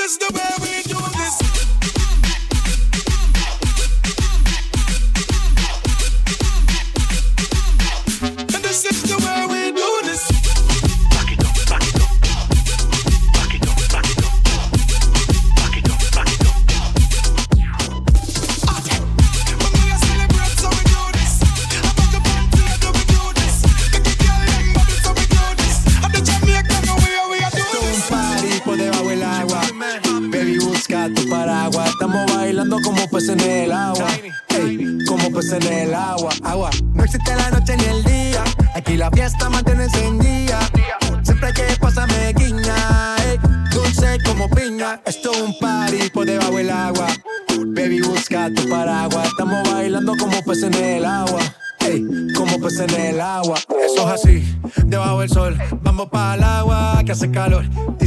is the way we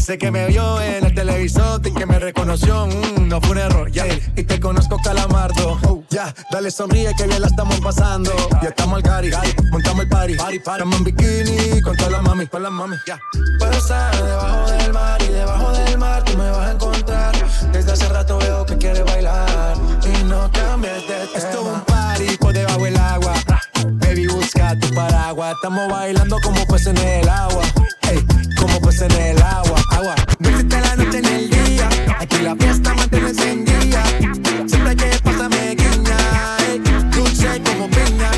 Dice que me vio en el televisor y que me reconoció. Mm, no fue un error, ya. Y te conozco, calamardo. Oh, ya, dale sonríe que bien la estamos pasando. Ya estamos al cari, montamos el party. party, Estamos en bikini con todas las mami, con las mami, ya. Puedo estar debajo del mar y debajo del mar tú me vas a encontrar. Desde hace rato veo que quieres bailar y no cambies de tema. Esto es un party por debajo del agua. Baby, busca tu paraguas. Estamos bailando como pues en el agua. Hey, como pues en el agua. Agua. Métete la noche en el día. Aquí la fiesta mantiene encendida. Siempre que pasa me guiña. Hey, dulce como piña.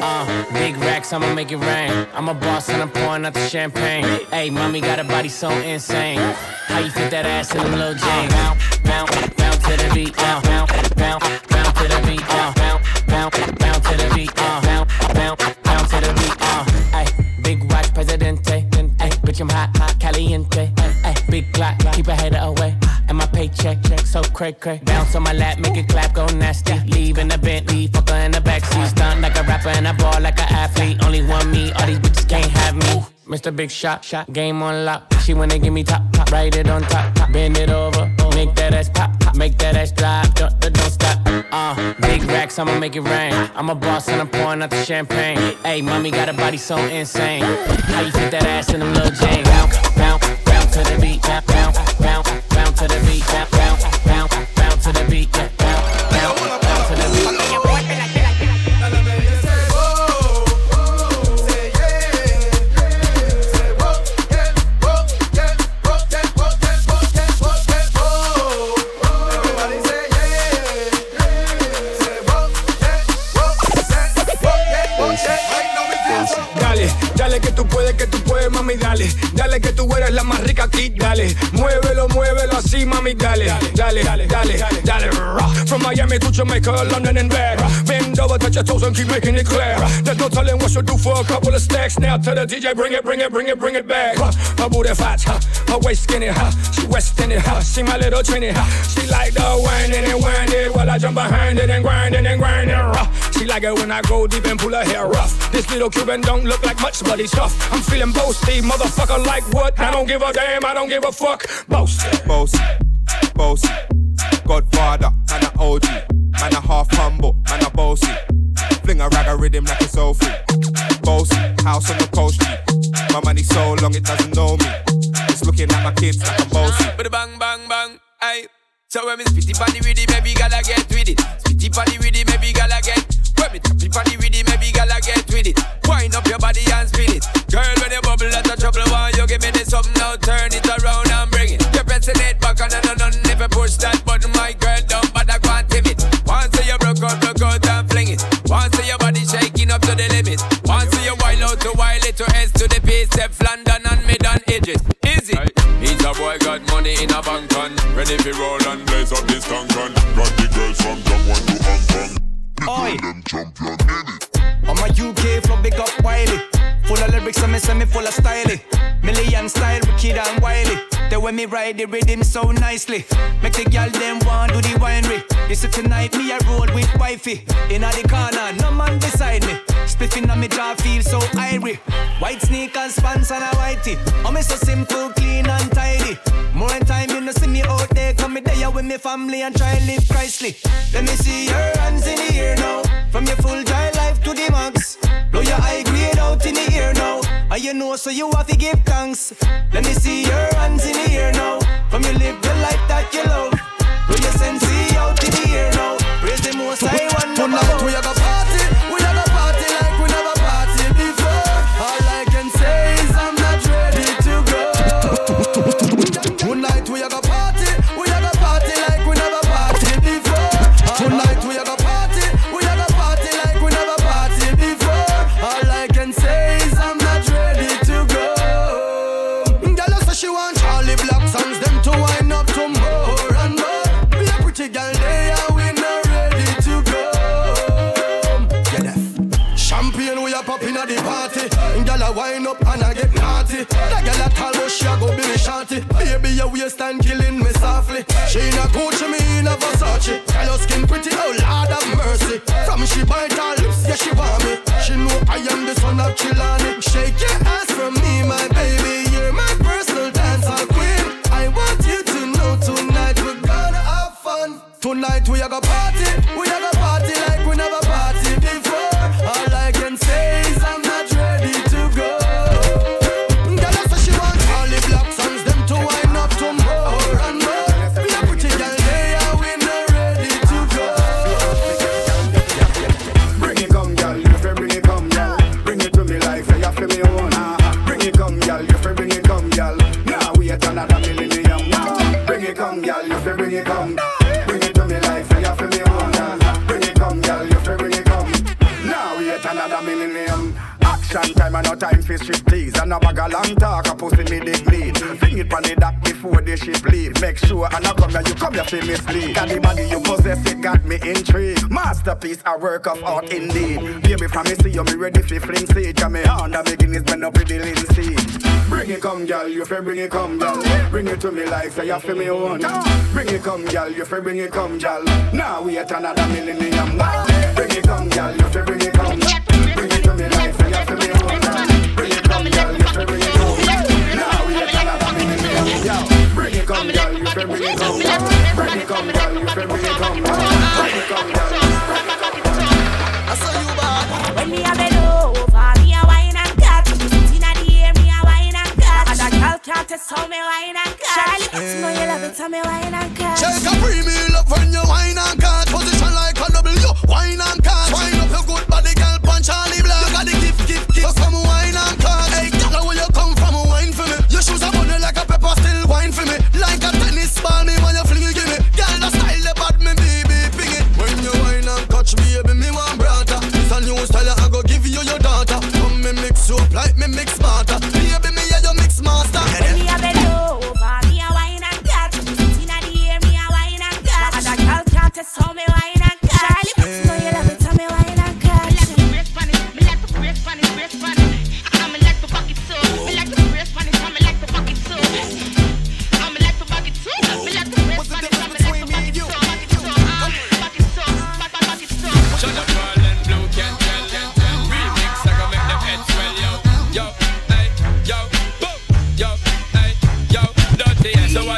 Uh, big racks, I'ma make it rain. I'm a boss and I'm pouring out the champagne. Hey, mommy got a body so insane. How you fit that ass in them little jeans? Bounce, bounce, bounce to the beat. Uh, bounce, bounce, bounce to the beat. Uh, bounce, bounce, bounce to the beat. Uh, bitch, I'm hot, hot, caliente. Hey, big clock, keep a header away. And my paycheck, check so cray cray. Bounce on my lap, make it clap, go nasty. Leave in the Bentley, fucker in the backseat. Stunt like a rapper and I ball like an athlete. Only one me, all these bitches can't have me. Mr. Big Shot, shot, game on lock. She wanna give me top, top, write it on top, top. bend it over, make that ass pop, pop. make that ass drop, don't, don't stop. Uh, big racks, I'ma make it rain. I'm a boss and I'm pouring out the champagne. Hey, mommy got a body so insane. How you fit that ass in them little jeans? Bounce, bounce, bounce to the beat, bounce, bounce, bounce, to the beat, bounce, bounce, bounce, bounce to the beat, bounce, mami, dale. Dale que tú eres la más rica aquí, dale. Muévelo, muévelo así, mami, dale. Dale, dale, dale, dale. From Miami to Jamaica, London and back. Bend over, touch your toes and keep making it clear. There's no telling what you'll do for a couple of stacks. Now to the DJ, bring it, bring it, bring it, bring it back. Her booty fat, her waist skinny, she west in it, she my little trini, she like the whining and whining while I jump behind it and grinding and grinding. Huh. She like it when I go deep and pull her hair rough. This little Cuban don't look like much, but he's tough. I'm feeling boasty, motherfucker, like what? I don't give a damn, I don't give a fuck. Boast. Bossy, bossy, Godfather, man a OG, man a half humble, man a bossy. Fling a rag a rhythm like it's all free. Bossy, house on the coast G. My money so long it doesn't know me. It's looking at my kids like I'm bossy. But bang bang bang, aye. So when me spitty body with it, maybe gotta get with it. Spitty body with it, maybe gotta get. When me tappy body with it, maybe gotta get with it. Wind up your body and spin it. Girl, when you bubble, that's a trouble. Why you give me this something now? Turn it around and bring it. You're pressing it back on and on and if you push that button, my girl, don't bother go and tip it. Once you broke out, broke out and fling it. Once your body shaking up to the limit. Once you wild out to wild it to S to the base, F London and mid and edges. Is it? He's a boy got money in a bank on, ready for roll and blaze up this tank Them champion in it. I'm a UK flow, big up Wiley. Full of lyrics, and me say me full of style. The way me ride the rhythm so nicely. Make the girl them want do the winery. You see tonight me a roll with wifey. In the corner, no man beside me. Spliffing on me jaw feel so irie. White sneakers, pants and a whitey. Oh, I'm so simple, clean and tidy. More time you know see me out there, come me there with me family and try and live Christly. Let me see your hands in the air now. From your full dry life to the max. Blow your eye grade out in the air now. And you know, so you have to give thanks. Let me see your hands in the air now. From you live the life that you love. Blow your sense out in the air now. Praise the most high one. Tonight we are party. And girl a wind up and I get naughty. That girl a tall but she a go be me shorty. Baby your waistline killing me softly. She in a Gucci, me in a Versace. Girl your skin pretty, oh Lord have mercy. From she bite her lips, yeah she want me. She know I am the son of Chilani. Shake your ass from me, my baby. You're my personal dancer queen. I want you to know tonight we're gonna have fun. Tonight we are gonna party, we are gonna for strip tease. And a bag of long talk, a pussy me dig lead. Fling it on the dock before the ship leave. Make sure I come here, you come here for mislead. Got the body you possess, it got me intrigued. Masterpiece, a work of art indeed. Baby, from me see you, me ready for fling seed. Come me on, the beginnings, been up with the linseed. Bring it come, girl, you fi bring it come, girl. Bring it to me like say you fi me own. Bring it come, girl, you fi bring it come, girl. Now wait another millennium. Bring it come, girl, you fi bring it Come, you come, girl. When me a over, me a wine and the me a wine and girl can't me wine and. Charlie, you know you love it, how me wine and cut. Shake a me love when you wine and cut.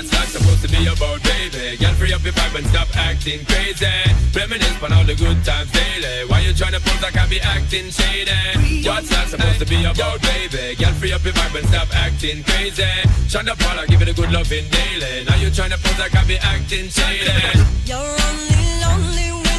What's that supposed to be about, baby? Girl, free up your vibe and stop acting crazy. Reminisce on all the good times daily. Why you tryna pose like I be acting shady? What's that supposed to be about, baby? Girl, free up your vibe and stop acting crazy. Shonda Paula, give it a good loving daily. Now you tryna pose like I be acting shady. You're only lonely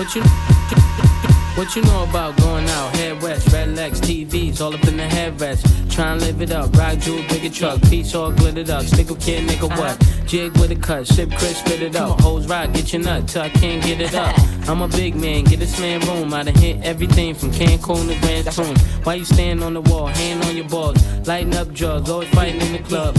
what you what you know about going out? Head west, red legs, TVs, all up in the headrest. Try and live it up, rock jewel, bigger truck, piece all glittered up. Stick a kid, nigga, what? Jig with a cut, sip Chris, spit it up. Hoes rock, get your nut till I can't get it up. I'm a big man, get this man room. I done hit everything from Cancun to Grand Tune. Why you stand on the wall, hand on your balls, lighting up drugs, always fighting in the club.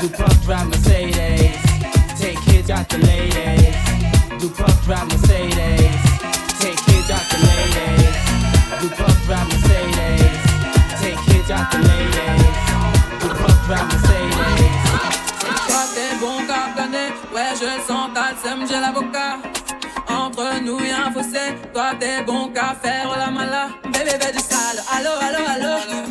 Dupuff drive Mercedes. Take kids got the ladies. Dupuff drive Mercedes. Take kids out the ladies. Dupuff drive Mercedes. Take kids out the ladies. Dupuff drive Mercedes. Toi t'es bon ouais je sens, t'as le j'ai l'avocat Entre nous y'a un fossé, toi t'es bon qu'à faire la mala Bébé fais du sale, allo allo allo,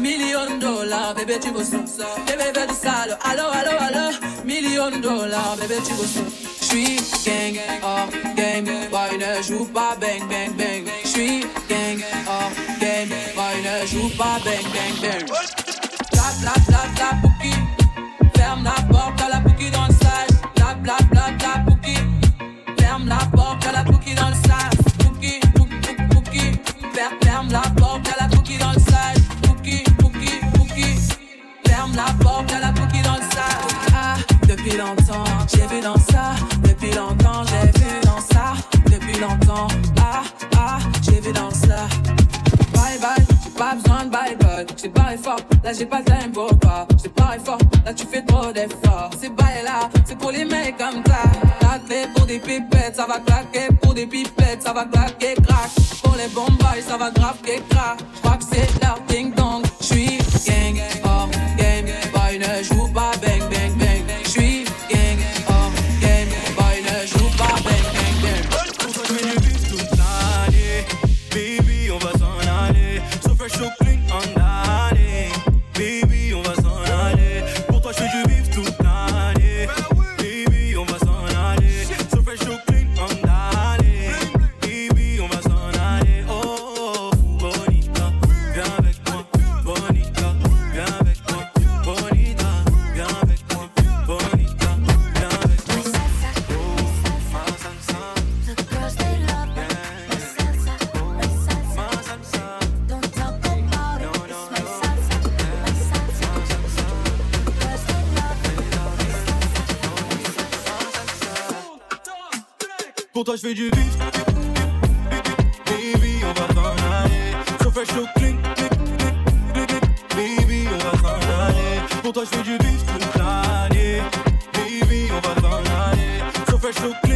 dollars, bébé tu veux ça. Bébé fais du sale, allo allo allo, million dollars, bébé tu veux ça J'suis gang, hors game, boy ne joue pas bang bang bang. J'suis gang, hors game, boy ne joue pas bang bang bang là j'ai pas le time pour pas. J'ai pas fort, là tu fais trop d'efforts. C'est bye là, c'est pour les mecs comme ça. La clé pour des pipettes, ça va claquer. Pour des pipettes, ça va claquer, crack. Pour les bombes, ça va grave que crack. Contage fait du vif. Baby, eu va s'en aller. Sauf un show clic, clic, clic, clic. Baby, eu va s'en aller. Contage fait. Baby, eu va s'en aller. Sauf un show.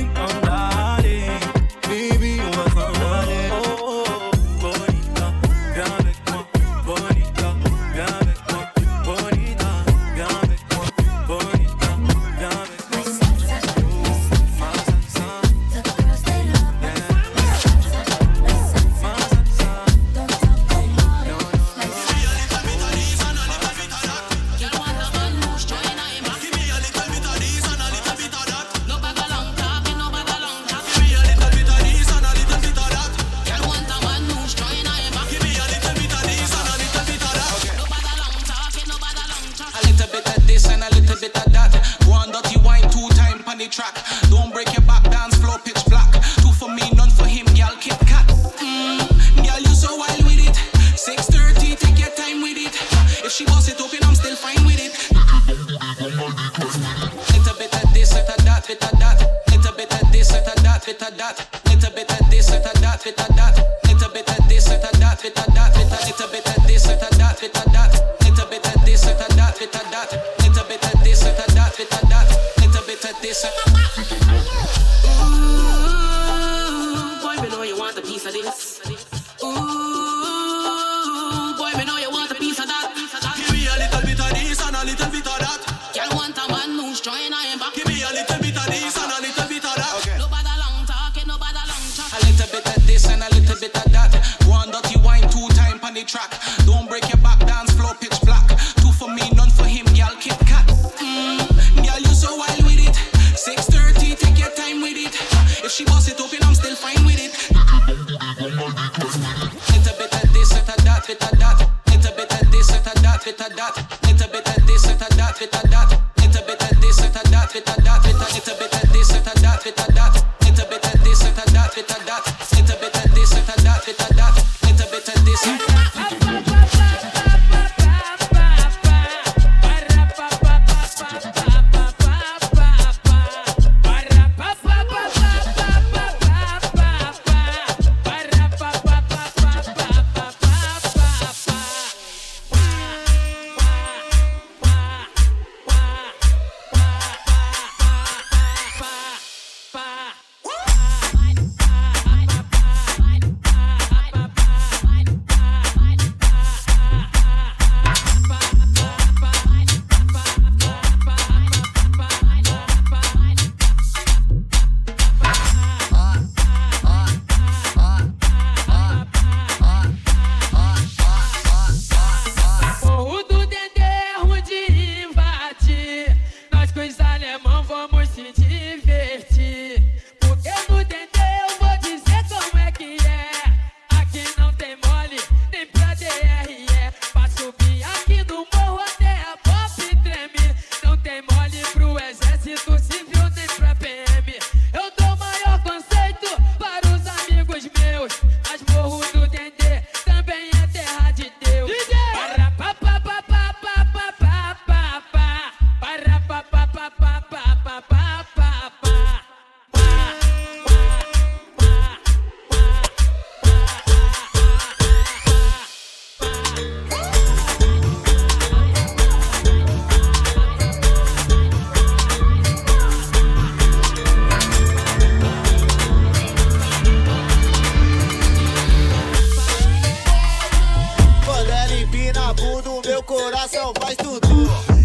meu coração faz tudo.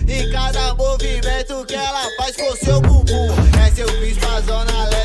E cada movimento que ela faz com seu bumbum. é eu fiz pra zona leste.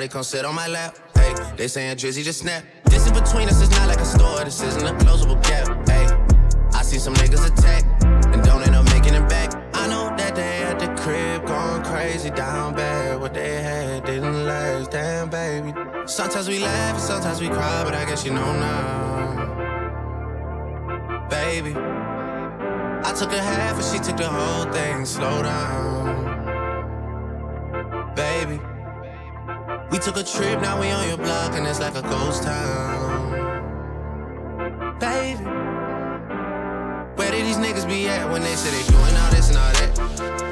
Shotty come sit on my lap. Hey, they saying Drizzy just snap. Distance between us it's not like a store, this isn't a closable gap. Hey, I see some niggas attack and don't end up making it back. I know that they at the crib going crazy down bad. What they had didn't last, damn baby. Sometimes we laugh and sometimes we cry, but I guess you know now, baby. I took a half and she took the whole thing. Slow down, baby. We took a trip, now we on your block and it's like a ghost town, baby. Where did these niggas be at when they say they doing all this and all that?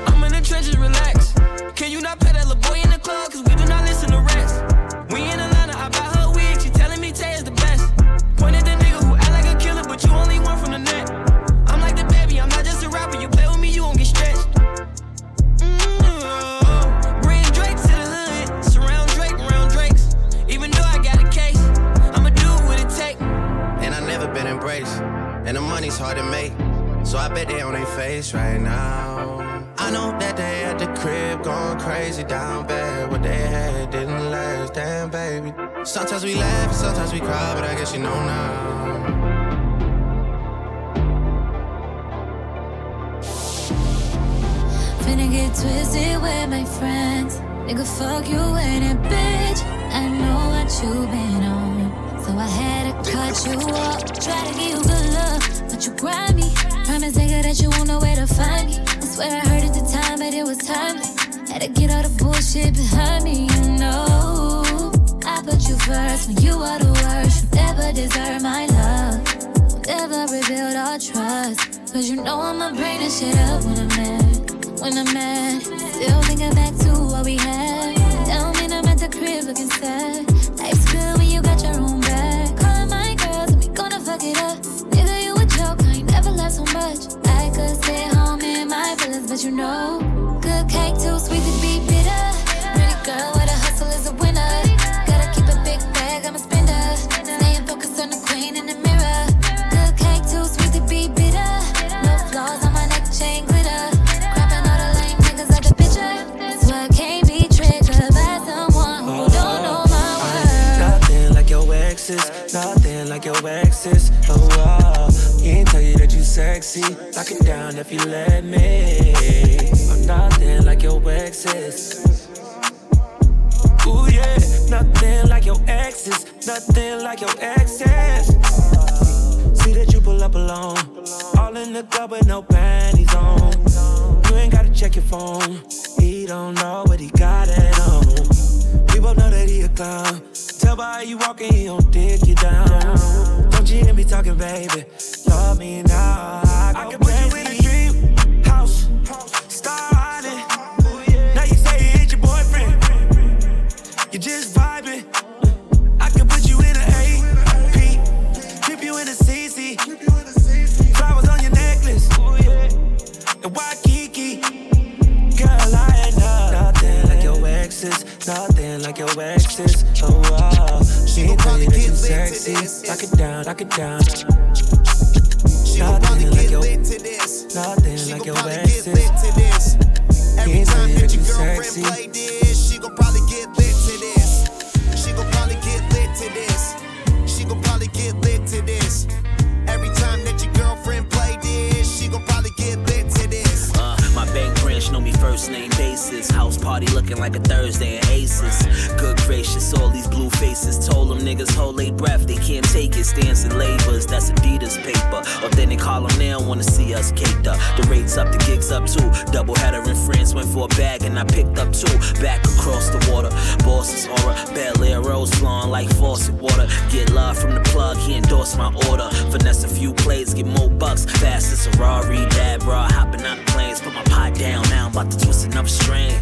I'm in the trenches, relax. Can you not pet that little boy in the club? Cause hard to make. So I bet they on their face right now. I know that they at the crib going crazy down bad. What they had didn't last, damn baby. Sometimes we laugh, sometimes we cry, but I guess you know now. Finna get twisted with my friends. Nigga, fuck you and that bitch. I know what you've been on. So I had to cut you off. Try to give you good love, but you grind me. Promise nigga that you won't know where to find me. I swear I heard at the time, but it was timely. Had to get all the bullshit behind me, you know. I put you first when you are the worst. You never deserve my love. Never rebuild our trust. Cause you know I'ma bring this shit up when I'm mad. When I'm mad, still thinking back to what we had. Down I'm at the crib looking sad. But you know, good cake too sweet to be bitter. Pretty girl, where the hustle is a winner. Gotta keep a big bag, I'm a spender. Staying focused on the queen in the sexy. Lock it down if you let me. I'm nothing like your exes. Ooh, yeah. Nothing like your exes, nothing like your exes. See that you pull up alone. All in the club with no panties on. You ain't gotta check your phone. He don't know what he got it on. We both know that he a clown. Tell by how you walking, he don't dick you down. Don't you hear me talking, baby? Love me now. I, can put you in a dream house. Star Island. Now you say you your boyfriend. You just vibing. I can put you in an AP. Trip you in a CC. Flowers on your necklace. And Waikiki. Girl, I ain't. Nothing like your exes. Nothing like your exes. Oh, wow. She ain't tell you that you sexy. Lock it down, lock it down. Nothing like your Nothing like your exes. Can't tell you that you sexy. play this, she gon' probably get lit to this. She gon' probably get lit to this. She gon' probably get lit to this. Every time that your girlfriend play first name basis. House party looking like a Thursday at Aces. Good gracious, all these blue faces. Told them niggas hold their breath, they can't take it. Stands in labors, that's Adidas paper. Or then they call them now, wanna see us caked up. The rates up, the gigs up too. Double header in France, went for a bag and I picked up two. Back across the water, boss's aura. Belaire rose flowing like faucet water. Get love from the plug, he endorsed my order. Finesse a few plays, get more bucks. Fast as a Rari, dad, bro. Hopping out the planes, put my pot down. Now I'm about to twist another string.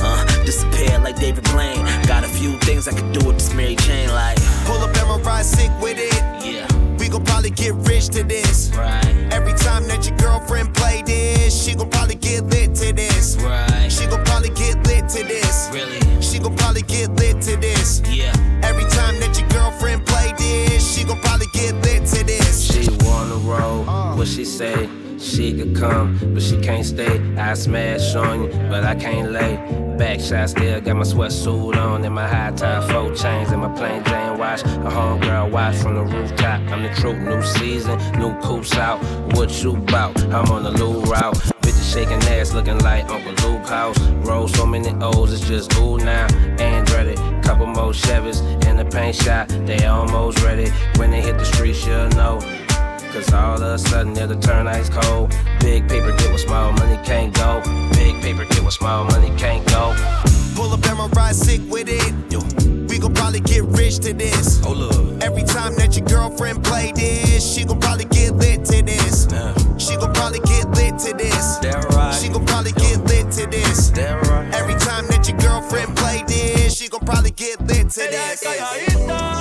Uh, disappear like David Blaine. Got a few things I could do with this Mary Chain, like. Pull up and ride sick with it. Yeah. We gon' probably get rich to this. Right. Every time that your girlfriend play this, she gon' probably get lit to this. Right. She gon' probably get lit to this. Really? She gon' probably get lit to this. Yeah. Every time that your girlfriend play this, she gon' probably get lit to this. She wanna roll, uh. what she say? She could come, but she can't stay. I smash on you, but I can't lay. back. Backshot still got my sweatsuit on and my high top four chains and my plain Jane watch. A homegirl watch from the rooftop. I'm the truth, new season, new coupe out. What you bout? I'm on the low route shaking ass looking like Uncle Luke House. Roll so many O's, it's just ooh now. And ready, couple more Chevys in the paint shop. they almost ready. When they hit the streets, you'll know. Cause all of a sudden it'll turn ice cold. Big paper get with small money can't go. Big paper get with small money can't go. Pull up and my ride sick with it. We gon' probably get rich to this. Oh, look. Every time that your girlfriend play this, she gon' probably get lit to this. Nah. Damn right. Every time that your girlfriend play this, she gon' probably get lit to this.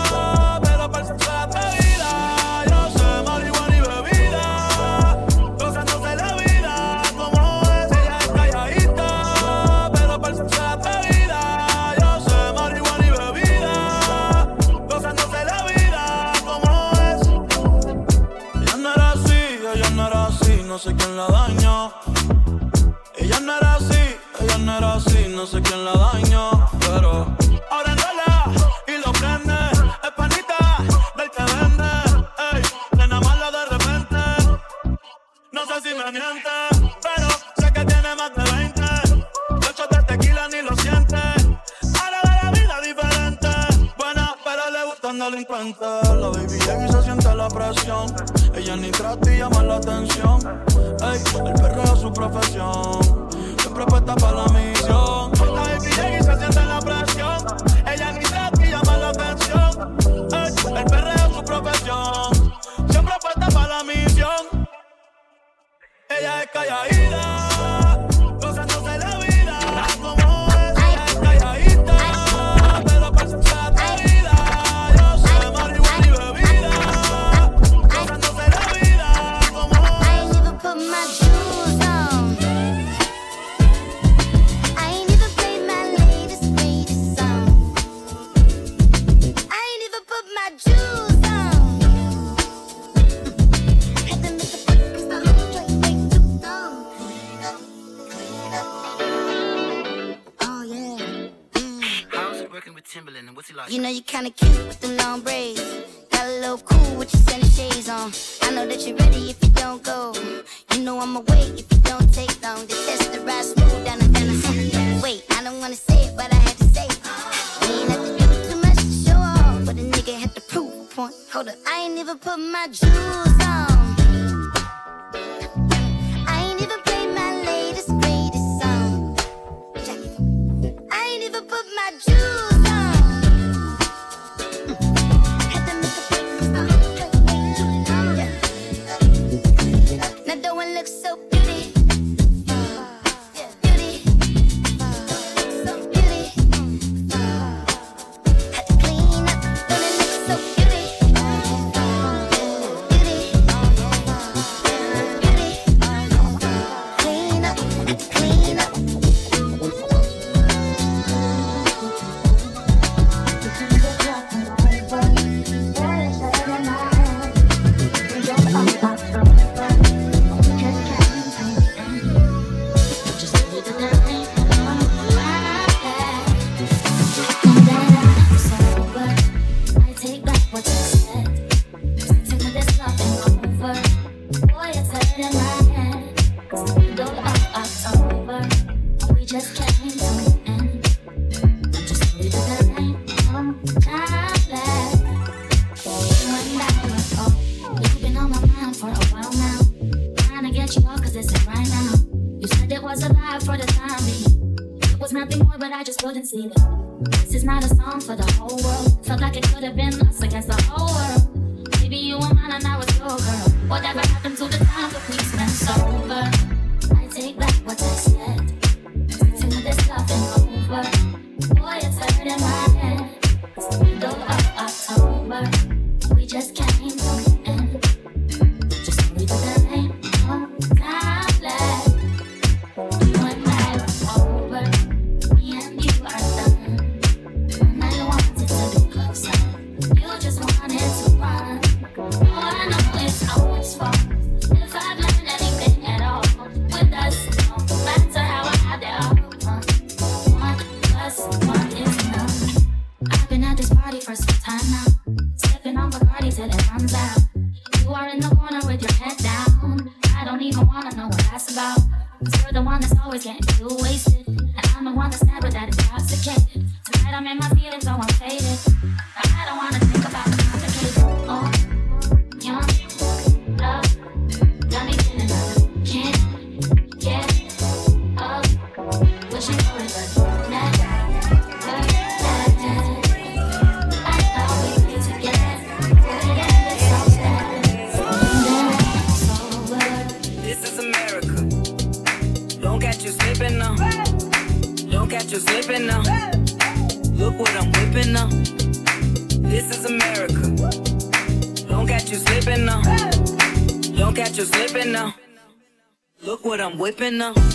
Now.